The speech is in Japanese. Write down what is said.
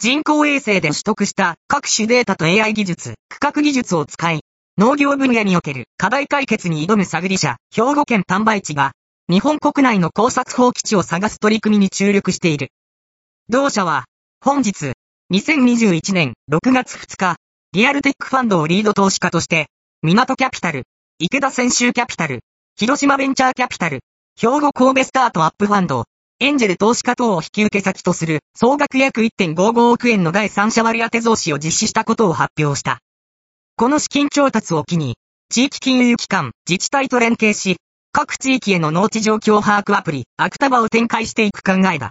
人工衛星で取得した各種データと AI 技術、区画技術を使い、農業分野における課題解決に挑む探り社、兵庫県丹波市が、日本国内の工作法基地を探す取り組みに注力している。同社は、本日、2021年6月2日、リアルテックファンドをリード投資家として、港キャピタル、池田専修キャピタル、広島ベンチャーキャピタル、兵庫神戸スタートアップファンド、エンジェル投資家等を引き受け先とする総額約1.55億円の第三者割当増資を実施したことを発表した。この資金調達を機に、地域金融機関、自治体と連携し、各地域への農地状況把握アプリ、アクタバを展開していく考えだ。